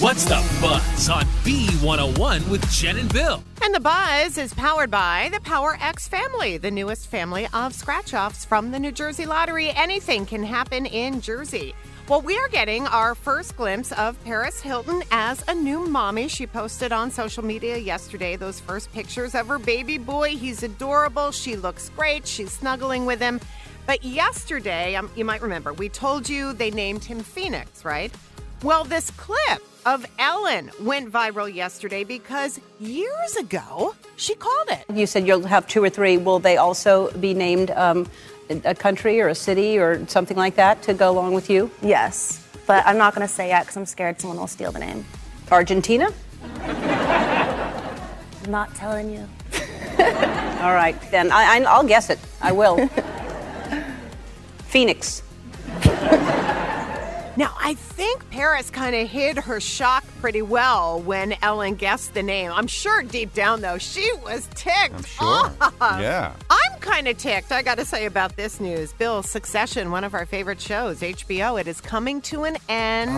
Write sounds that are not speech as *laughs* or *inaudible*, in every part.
What's the buzz on B101 with Jen and Bill? And the buzz is powered by the Power X family, the newest family of scratch offs from the New Jersey Lottery. Anything can happen in Jersey. Well, we are getting our first glimpse of Paris Hilton as a new mommy. She posted on social media yesterday those first pictures of her baby boy. He's adorable. She looks great. She's snuggling with him. But yesterday, um, you might remember, we told you they named him Phoenix, right? Well, this clip of Ellen went viral yesterday because years ago she called it. You said you'll have two or three. Will they also be named um, a country or a city or something like that to go along with you? Yes, but I'm not going to say yet because I'm scared someone will steal the name. Argentina? I'm not telling you. *laughs* All right, then I, I, I'll guess it. I will. *laughs* Phoenix. Now, I think Paris kind of hid her shock pretty well when Ellen guessed the name. I'm sure deep down, though, she was ticked. I'm sure. off. Yeah. I'm kind of ticked, I got to say, about this news. Bill, Succession, one of our favorite shows, HBO, it is coming to an end.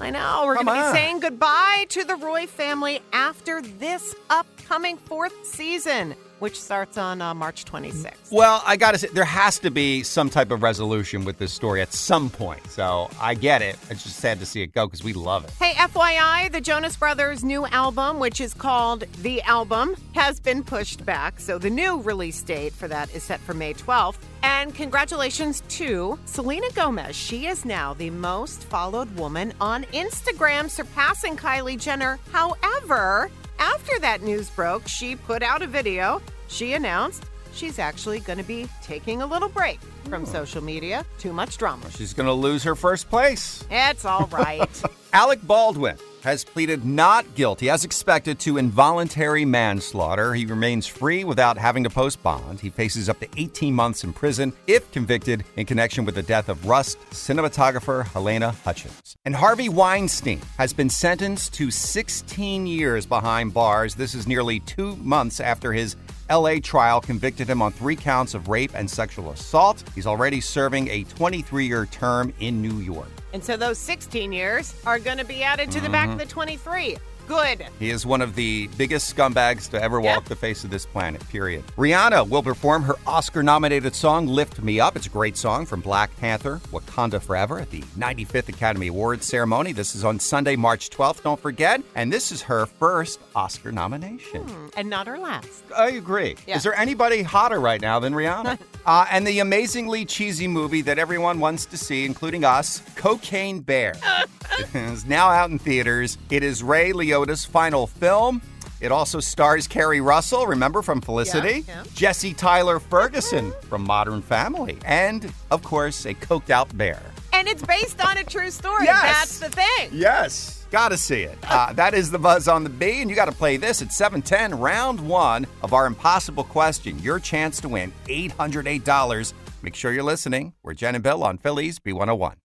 I know. We're going to be saying goodbye to the Roy family after this upcoming fourth season, which starts on uh, March 26th. Well, I got to say, there has to be some type of resolution with this story at some point. So I get it. It's just sad to see it go because we love it. Hey, FYI, the Jonas Brothers' new album, which is called The Album, has been pushed back. So the new release date for that is set for May 12th. And congratulations to Selena Gomez. She is now the most followed woman on Instagram, surpassing Kylie Jenner. However, after that news broke, she put out a video. She announced she's actually going to be taking a little break from oh. social media. Too much drama. She's going to lose her first place. It's all right. *laughs* Alec Baldwin has pleaded not guilty, as expected, to involuntary manslaughter. He remains free without having to post bond. He faces up to 18 months in prison if convicted in connection with the death of Rust cinematographer Halyna Hutchins. And Harvey Weinstein has been sentenced to 16 years behind bars. This is nearly two months after his LA trial convicted him on three counts of rape and sexual assault. He's already serving a 23 year term in New York. And so those 16 years are going to be added to the back Mm-hmm. of the 23. Good. He is one of the biggest scumbags to ever walk Yep. the face of this planet, period. Rihanna will perform her Oscar nominated song, Lift Me Up. It's a great song from Black Panther, Wakanda Forever, at the 95th Academy Awards ceremony. This is on Sunday, March 12th, don't forget. And this is her first Oscar nomination. And not her last. I agree. Yeah. Is there anybody hotter right now than Rihanna? *laughs* uh, and the amazingly cheesy movie that everyone wants to see, including us, Cocaine Bear, *laughs* is now out in theaters. It is Ray Liotta's final film. It also stars Keri Russell, remember from Felicity, Yeah, yeah. Jesse Tyler Ferguson from Modern Family, and of course, a coked out bear. And it's based on a true story. Yes. That's the thing. Yes. Gotta see it. Uh, that is the buzz on the B, and you got to play this at 710, round one of our impossible question. Your chance to win $808. Make sure you're listening. We're Jen and Bill on Philly's B101.